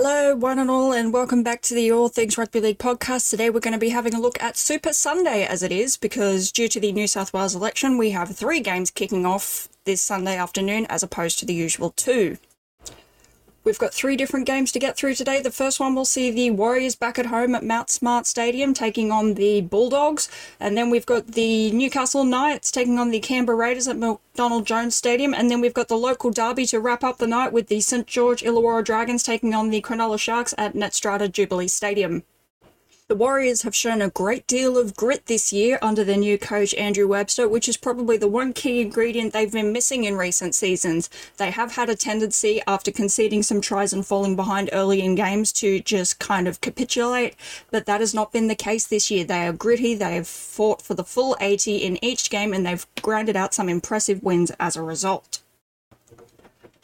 Hello, one and all, and welcome back to the All Things Rugby League podcast. Today we're going to be having a look at Super Sunday as it is, because due to the New South Wales election, we have three games kicking off this Sunday afternoon as opposed to the usual two. We've got three different games to get through today. The first one will see the Warriors back at home at Mount Smart Stadium taking on the Bulldogs. And then we've got the Newcastle Knights taking on the Canberra Raiders at McDonald Jones Stadium. And then we've got the local derby to wrap up the night with the St George Illawarra Dragons taking on the Cronulla Sharks at Netstrata Jubilee Stadium. The Warriors have shown a great deal of grit this year under their new coach Andrew Webster, which is probably the one key ingredient they've been missing in recent seasons. They have had a tendency, after conceding some tries and falling behind early in games, to just kind of capitulate, but that has not been the case this year. They are gritty, they have fought for the full 80 in each game, and they've grounded out some impressive wins as a result.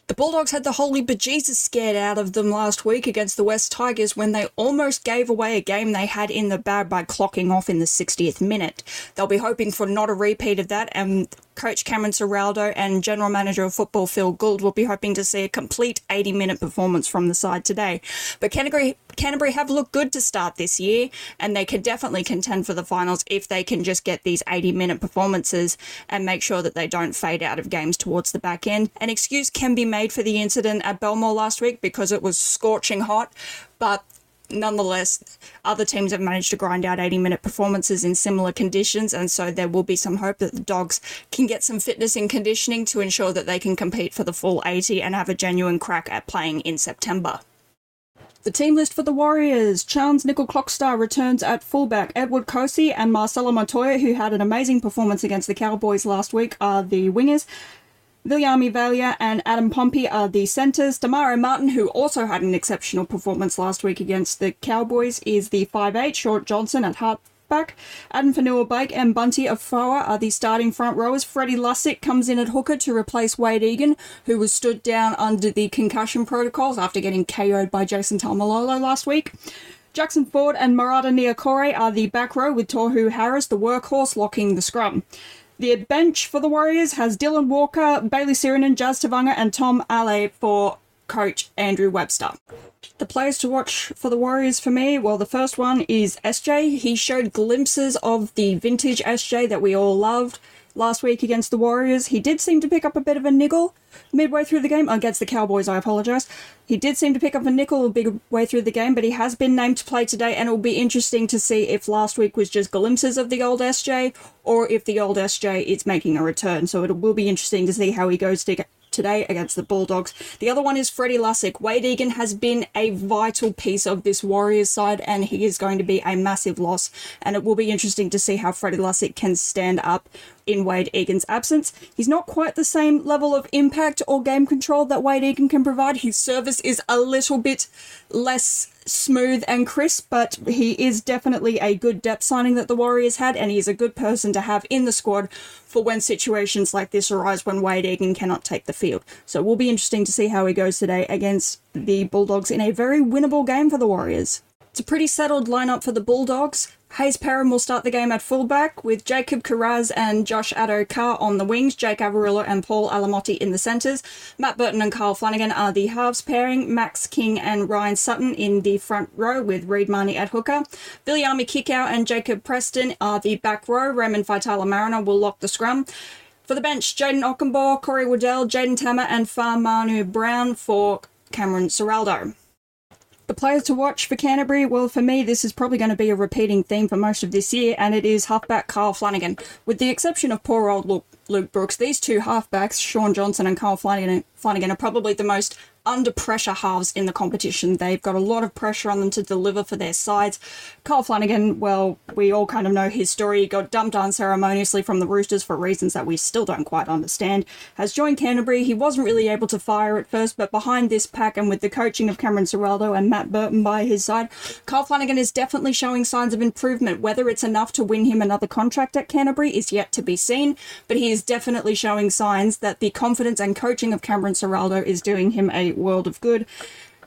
The Bulldogs had the holy bejesus scared out of them last week against the West Tigers when they almost gave away a game they had in the bag by clocking off in the 60th minute. They'll be hoping for not a repeat of that, and coach Cameron Ciraldo and general manager of football Phil Gould will be hoping to see a complete 80 minute performance from the side today. But Canterbury, Canterbury have looked good to start this year, and they can definitely contend for the finals if they can just get these 80 minute performances and make sure that they don't fade out of games towards the back end. An excuse can be made for the incident at Belmore last week because it was scorching hot, but nonetheless, other teams have managed to grind out 80 minute performances in similar conditions, and so there will be some hope that the dogs can get some fitness and conditioning to ensure that they can compete for the full 80 and have a genuine crack at playing in September. The team list for the Warriors. Charnze Nicoll-Klokstad returns at fullback. Edward Kosi and Marcelo Montoya, who had an amazing performance against the Cowboys last week, are the wingers. Viliami Vailea and Adam Pompey are the centres. Maire Martin, who also had an exceptional performance last week against the Cowboys, is the 5'8. Shaun Johnson at halfback. Adam Fonua-Blake and Bunty Afoa are the starting front rowers. Freddie Lussick comes in at hooker to replace Wayde Egan, who was stood down under the concussion protocols after getting KO'd by Jason Taumalolo last week. Jackson Ford and Marata Niukore are the back row, with Tohu Harris, the workhorse, locking the scrum. The bench for the Warriors has Dylan Walker, Bayley Sironen, Jazz Tevaga, and Tom Ale for coach Andrew Webster. The players to watch for the Warriors for me, well, the first one is SJ. He showed glimpses of the vintage SJ that we all loved last week against the Warriors. He did seem to pick up a bit of a niggle midway through the game against the Cowboys. I apologise. He did seem to pick up a nickel a big way through the game, but he has been named to play today, and it will be interesting to see if last week was just glimpses of the old SJ or if the old SJ is making a return. So it will be interesting to see how he goes to today against the Bulldogs. The other one is Freddie Lussick. Wayde Egan has been a vital piece of this Warriors side, and he is going to be a massive loss. And it will be interesting to see how Freddie Lussick can stand up in Wayde Egan's absence. He's not quite the same level of impact or game control that Wayde Egan can provide. His service is a little bit less smooth and crisp, but he is definitely a good depth signing that the Warriors had, and he's a good person to have in the squad for when situations like this arise when Wayde Egan cannot take the field. So it will be interesting to see how he goes today against the Bulldogs in a very winnable game for the Warriors. It's a pretty settled lineup for the Bulldogs. Hayze Perham will start the game at fullback with Jacob Kiraz and Josh Addo-Carr on the wings, Jake Averillo and Paul Alamoti in the centres. Matt Burton and Kyle Flanagan are the halves pairing, Max King and Ryan Sutton in the front row with Reed Mahoney at hooker. Viliami Kikau and Jacob Preston are the back row, Raymond Faitala-Mariner will lock the scrum. For the bench, Jayden Okunbor, Corey Waddell, Jayden Tammer and Fa'amanu Brown for Cameron Ciraldo. The players to watch for Canterbury, well, for me, this is probably going to be a repeating theme for most of this year, and it is halfback Kyle Flanagan. With the exception of poor old Luke, Luke Brooks, these two halfbacks, Shaun Johnson and Kyle Flanagan, Flanagan, are probably the most under pressure halves in the competition. They've got a lot of pressure on them to deliver for their sides. Kyle Flanagan, well, we all kind of know his story. He got dumped unceremoniously from the Roosters for reasons that we still don't quite understand. Has joined Canterbury. He wasn't really able to fire at first, but behind this pack and with the coaching of Cameron Ciraldo and Matt Burton by his side, Kyle Flanagan is definitely showing signs of improvement. Whether it's enough to win him another contract at Canterbury is yet to be seen, but he is definitely showing signs that the confidence and coaching of Cameron Ciraldo is doing him a world of good.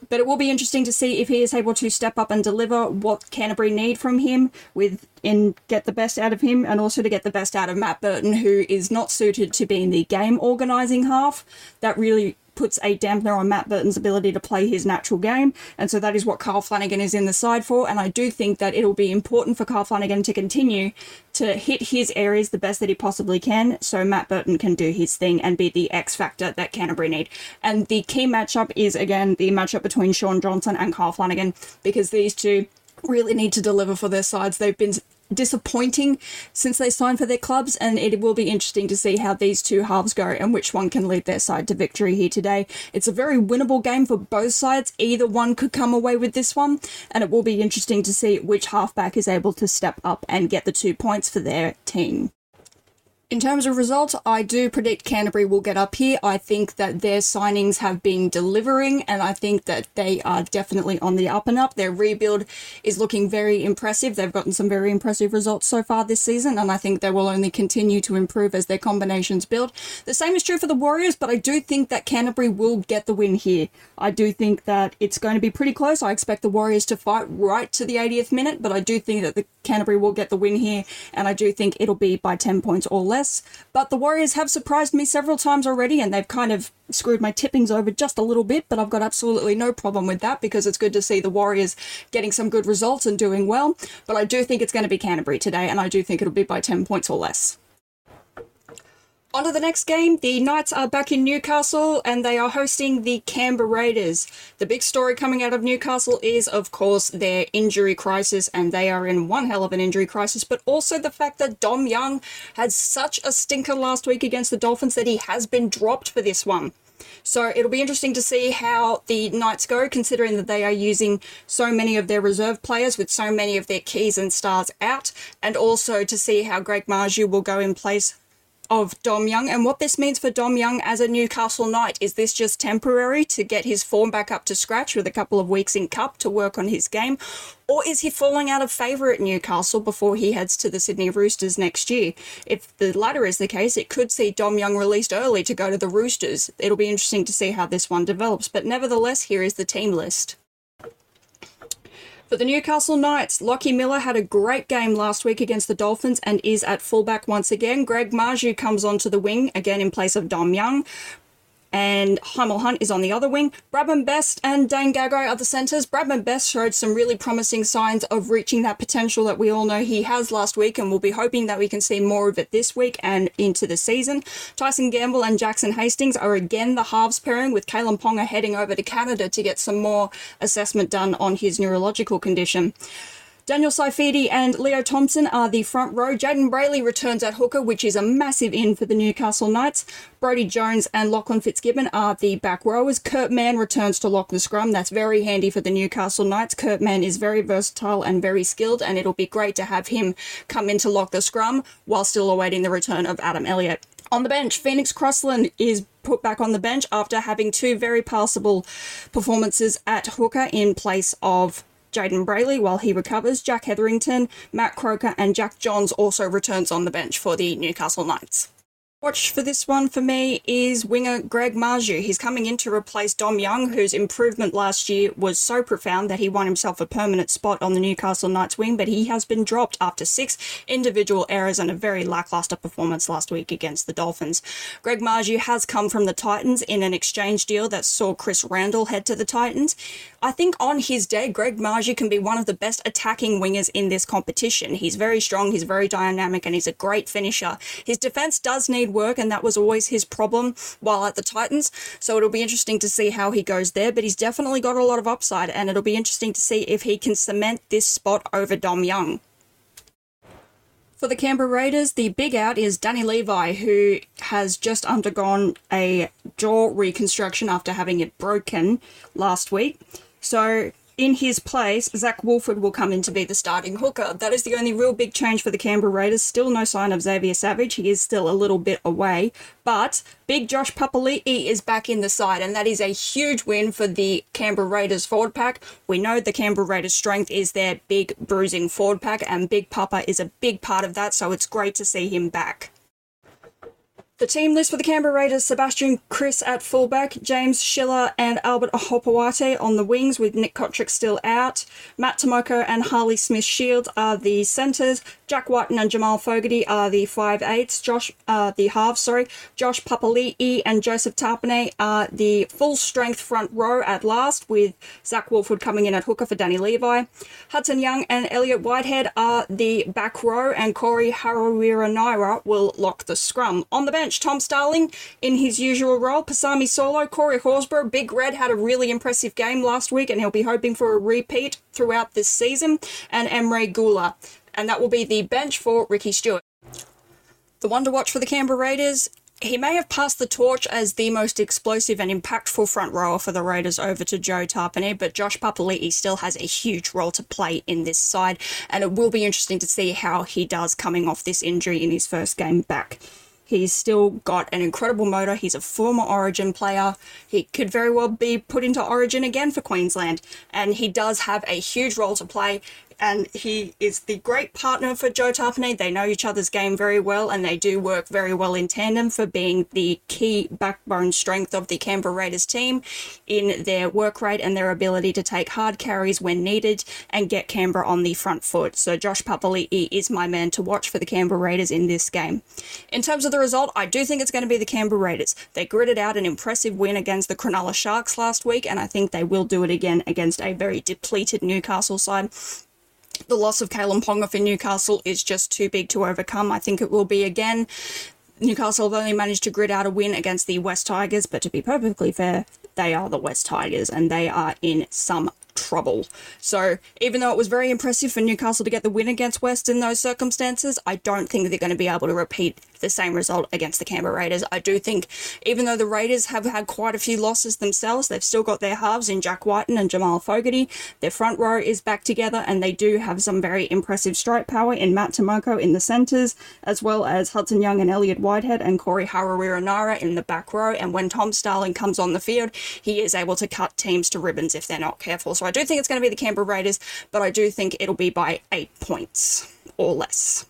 But it will be interesting to see if he is able to step up and deliver what Canterbury need from him with and get the best out of him and also to get the best out of Matt Burton, who is not suited to being the game organising half. That really puts a dampener on Matt Burton's ability to play his natural game. And so that is what Kyle Flanagan is in the side for. And I do think that it'll be important for Kyle Flanagan to continue to hit his areas the best that he possibly can so Matt Burton can do his thing and be the X factor that Canterbury need. And the key matchup is, again, the matchup between Shaun Johnson and Kyle Flanagan because these two really need to deliver for their sides. They've been disappointing since they signed for their clubs, and it will be interesting to see how these two halves go and which one can lead their side to victory here today. It's a very winnable game for both sides. Either one could come away with this one, and it will be interesting to see which halfback is able to step up and get the two points for their team. In terms of results, I do predict Canterbury will get up here. I think that their signings have been delivering, and I think that they are definitely on the up and up. Their rebuild is looking very impressive. They've gotten some very impressive results so far this season, and I think they will only continue to improve as their combinations build. The same is true for the Warriors, but I do think that Canterbury will get the win here. I do think that it's going to be pretty close. I expect the Warriors to fight right to the 80th minute, but I do think that the Canterbury will get the win here, and I do think it'll be by 10 points or less less. But the Warriors have surprised me several times already, and they've kind of screwed my tippings over just a little bit, but I've got absolutely no problem with that because it's good to see the Warriors getting some good results and doing well. But I do think it's going to be Canterbury today, and I do think it'll be by 10 points or less. On to the next game. The Knights are back in Newcastle and they are hosting the Canberra Raiders. The big story coming out of Newcastle is, of course, their injury crisis, and they are in one hell of an injury crisis, but also the fact that Dom Young had such a stinker last week against the Dolphins that he has been dropped for this one. So it'll be interesting to see how the Knights go, considering that they are using so many of their reserve players with so many of their keys and stars out, and also to see how Greg Marzhew will go in place of Dom Young and what this means for Dom Young as a Newcastle Knight. Is this just temporary to get his form back up to scratch with a couple of weeks in Cup to work on his game? Or is he falling out of favour at Newcastle before he heads to the Sydney Roosters next year? If the latter is the case, it could see Dom Young released early to go to the Roosters. It'll be interesting to see how this one develops, but nevertheless, here is the team list. For the Newcastle Knights, Lockie Miller had a great game last week against the Dolphins and is at fullback once again. Greg Marzhew comes onto the wing, again in place of Dom Young and Hymel Hunt is on the other wing. Bradman Best and Dane Gagai are the centres. Bradman Best showed some really promising signs of reaching that potential that we all know he has last week, and we'll be hoping that we can see more of it this week and into the season. Tyson Gamble and Jackson Hastings are again the halves pairing, with Kalyn Ponga heading over to Canada to get some more assessment done on his neurological condition. Daniel Saifiti and Leo Thompson are the front row. Jayden Brailey returns at hooker, which is a massive in for the Newcastle Knights. Brody Jones and Lachlan Fitzgibbon are the back rowers. Kurt Mann returns to lock the scrum. That's very handy for the Newcastle Knights. Kurt Mann is very versatile and very skilled, and it'll be great to have him come in to lock the scrum while still awaiting the return of Adam Elliott. On the bench, Phoenix Crossland is put back on the bench after having two very passable performances at hooker in place of Jayden Brailey while he recovers. Jack Hetherington, Matt Croker, and Jack Johns also returns on the bench for the Newcastle Knights. Watch for this one for me is winger Greg Marzhew. He's coming in to replace Dom Young, whose improvement last year was so profound that he won himself a permanent spot on the Newcastle Knights wing, but he has been dropped after six individual errors and a very lackluster performance last week against the Dolphins. Greg Marzhew has come from the Titans in an exchange deal that saw Chris Randall head to the Titans. I think on his day, Greg Marzhew can be one of the best attacking wingers in this competition. He's very strong, he's very dynamic, and he's a great finisher. His defense does need work, and that was always his problem while at the Titans. So it'll be interesting to see how he goes there, but he's definitely got a lot of upside, and it'll be interesting to see if he can cement this spot over Dom Young. For the Canberra Raiders, the big out is Danny Levi, who has just undergone a jaw reconstruction after having it broken last week. So in his place, Zach Woolford will come in to be the starting hooker. That is the only real big change for the Canberra Raiders. Still no sign of Xavier Savage. He is still a little bit away. But big Josh Papali'i is back in the side, and that is a huge win for the Canberra Raiders forward pack. We know the Canberra Raiders' strength is their big bruising forward pack, and Big Papa is a big part of that, so it's great to see him back. The team list for the Canberra Raiders Sebastian Kris at fullback, James Schiller and Albert Hopoate on the wings with Nick Cotric still out. Matt Timoko and Harley Smith Shields are the centres. Jack Wighton and Jamal Fogarty are the five eights. Josh, uh, the halves, sorry. Josh Papali'i and Joseph Tapine are the full strength front row at last, with Zach Woolford coming in at hooker for Danny Levi. Hudson Young and Elliot Whitehead are the back row, and Corey Harawira-Naera will lock the scrum. On the bench, bench, Tom Starling in his usual role, Pasami Saulo, Corey Horsburgh, Big Red had a really impressive game last week and he'll be hoping for a repeat throughout this season, and Emre Guler. And that will be the bench for Ricky Stuart. The one to watch for the Canberra Raiders he may have passed the torch as the most explosive and impactful front rower for the Raiders over to Joe Tapine, but Josh Papali'i still has a huge role to play in this side, and it will be interesting to see how he does coming off this injury in his first game back. He's still got an incredible motor. He's a former Origin player. He could very well be put into Origin again for Queensland. And he does have a huge role to play and he is the great partner for Joe Tapine. They know each other's game very well, and they do work very well in tandem for being the key backbone strength of the Canberra Raiders team in their work rate and their ability to take hard carries when needed and get Canberra on the front foot. So Josh Papali'i is my man to watch for the Canberra Raiders in this game. In terms of the result, I do think it's going to be the Canberra Raiders. They gritted out an impressive win against the Cronulla Sharks last week, and I think they will do it again against a very depleted Newcastle side the loss of Kalyn Ponga for Newcastle is just too big to overcome. I think it will be again. Newcastle have only managed to grit out a win against the West Tigers, but to be perfectly fair, they are the West Tigers and they are in some trouble. So even though it was very impressive for Newcastle to get the win against West in those circumstances, I don't think they're going to be able to repeat the same result against the Canberra Raiders. I do think, even though the Raiders have had quite a few losses themselves, they've still got their halves in Jack Wighton and Jamal Fogarty. Their front row is back together, and they do have some very impressive strike power in Matt Timoko in the centres, as well as Hudson Young and Elliot Whitehead and Corey Harawira-Naera in the back row. And when Tom Starling comes on the field, he is able to cut teams to ribbons if they're not careful. So I do think it's going to be the Canberra Raiders, but I do think it'll be by eight points or less.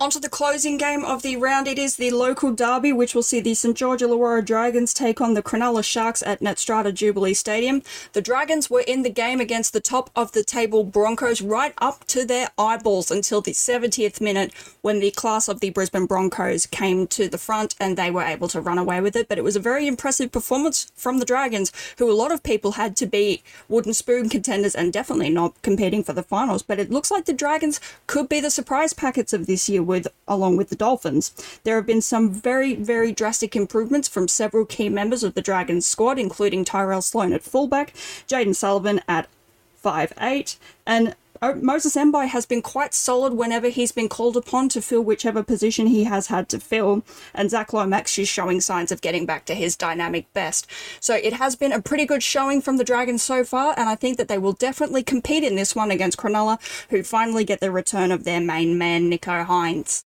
Onto the closing game of the round. It is the local derby, which will see the St George Illawarra Dragons take on the Cronulla Sharks at Netstrata Jubilee Stadium. The Dragons were in the game against the top of the table Broncos right up to their eyeballs until the 70th minute when the class of the Brisbane Broncos came to the front and they were able to run away with it. But it was a very impressive performance from the Dragons, who a lot of people had to be wooden spoon contenders and definitely not competing for the finals. But it looks like the Dragons could be the surprise packets of this year with along with the Dolphins. There have been some very, very drastic improvements from several key members of the Dragons squad, including Tyrell Sloan at fullback, Jayden Sullivan at five eight, and Uh, Moses Mbye has been quite solid whenever he's been called upon to fill whichever position he has had to fill, and Zach Lomax is showing signs of getting back to his dynamic best. So it has been a pretty good showing from the Dragons so far, and I think that they will definitely compete in this one against Cronulla, who finally get the return of their main man, Nicho Hynes.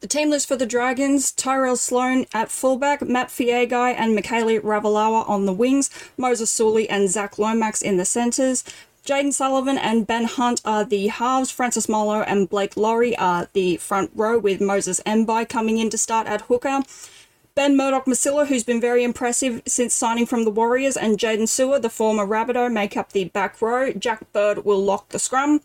The team list for the Dragons, Tyrell Sloan at fullback, Matt Feagai and Mikaele Ravalawa on the wings, Moses Suli and Zach Lomax in the centres, Jayden Sullivan and Ben Hunt are the halves. Francis Molo and Blake Lawrie are the front row, with Moses Mbye coming in to start at hooker. Ben Murdoch Masila, who's been very impressive since signing from the Warriors, and Jaden Su'A, the former Rabbitoh, make up the back row. Jack Bird will lock the scrum.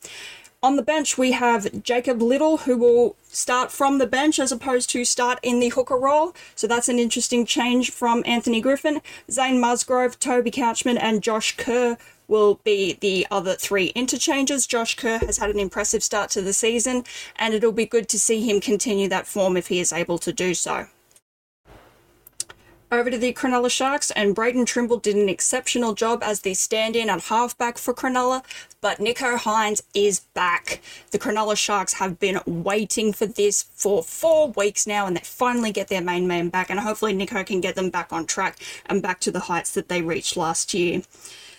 On the bench, we have Jacob Little, who will start from the bench as opposed to start in the hooker role. So that's an interesting change from Anthony Griffin. Zane Musgrove, Toby Couchman, and Josh Kerr will be the other three interchanges. Josh Kerr has had an impressive start to the season, and it'll be good to see him continue that form if he is able to do so. Over to the Cronulla Sharks, and Braydon Trindall did an exceptional job as the stand in at halfback for Cronulla, but Nicho Hynes is back. The Cronulla Sharks have been waiting for this for four weeks now, and they finally get their main man back, and hopefully Nicho can get them back on track and back to the heights that they reached last year.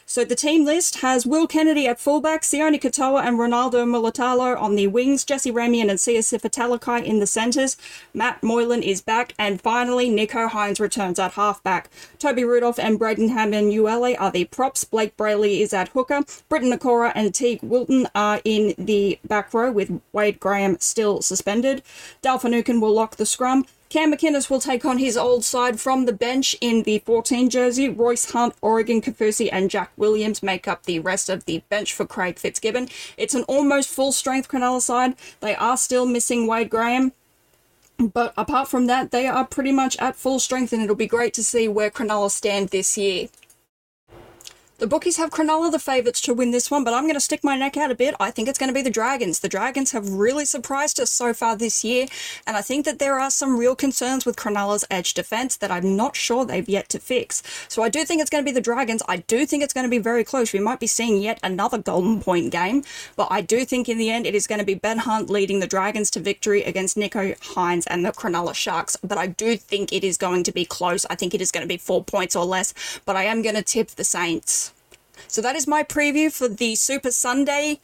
So the team list has Will Kennedy at fullback, Sione Katoa and Ronaldo Mulitalo on the wings, Jesse Ramien and Siosifa Talakai in the centres, Matt Moylan is back, and finally Nicho Hynes returns at halfback. Toby Rudolph and Braden Hamlin Uele are the props, Blake Brailey is at hooker, Briton Nikora and Teig Wilton are in the back row with Wade Graham still suspended. Dale Finucane will lock the scrum, Cam McInnes will take on his old side from the bench in the 14 jersey. Royce Hunt, Oregon Kaufusi, and Jack Williams make up the rest of the bench for Craig Fitzgibbon. It's an almost full strength Cronulla side. They are still missing Wade Graham. But apart from that, they are pretty much at full strength, and it'll be great to see where Cronulla stand this year. The bookies have Cronulla the favourites to win this one, but I'm going to stick my neck out a bit. I think it's going to be the Dragons. The Dragons have really surprised us so far this year, and I think that there are some real concerns with Cronulla's edge defence that I'm not sure they've yet to fix. So I do think it's going to be the Dragons. I do think it's going to be very close. We might be seeing yet another Golden Point game, but I do think in the end it is going to be Ben Hunt leading the Dragons to victory against Nicho Hynes and the Cronulla Sharks. But I do think it is going to be close. I think it is going to be four points or less, but I am going to tip the Saints. So that is my preview for the Super Sunday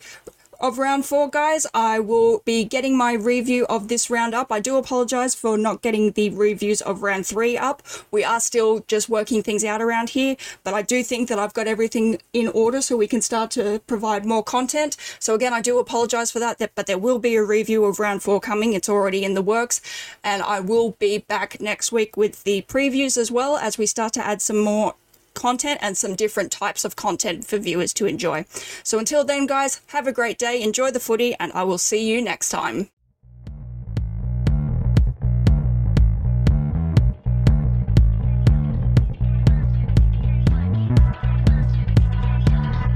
of round four, guys. I will be getting my review of this round up. I do apologize for not getting the reviews of round three up. We are still just working things out around here, but I do think that I've got everything in order so we can start to provide more content. So again, I do apologize for that, but there will be a review of round four coming. It's already in the works, and I will be back next week with the previews as well as we start to add some more content and some different types of content for viewers to enjoy. So until then, guys, have a great day, enjoy the footy, and I will see you next time.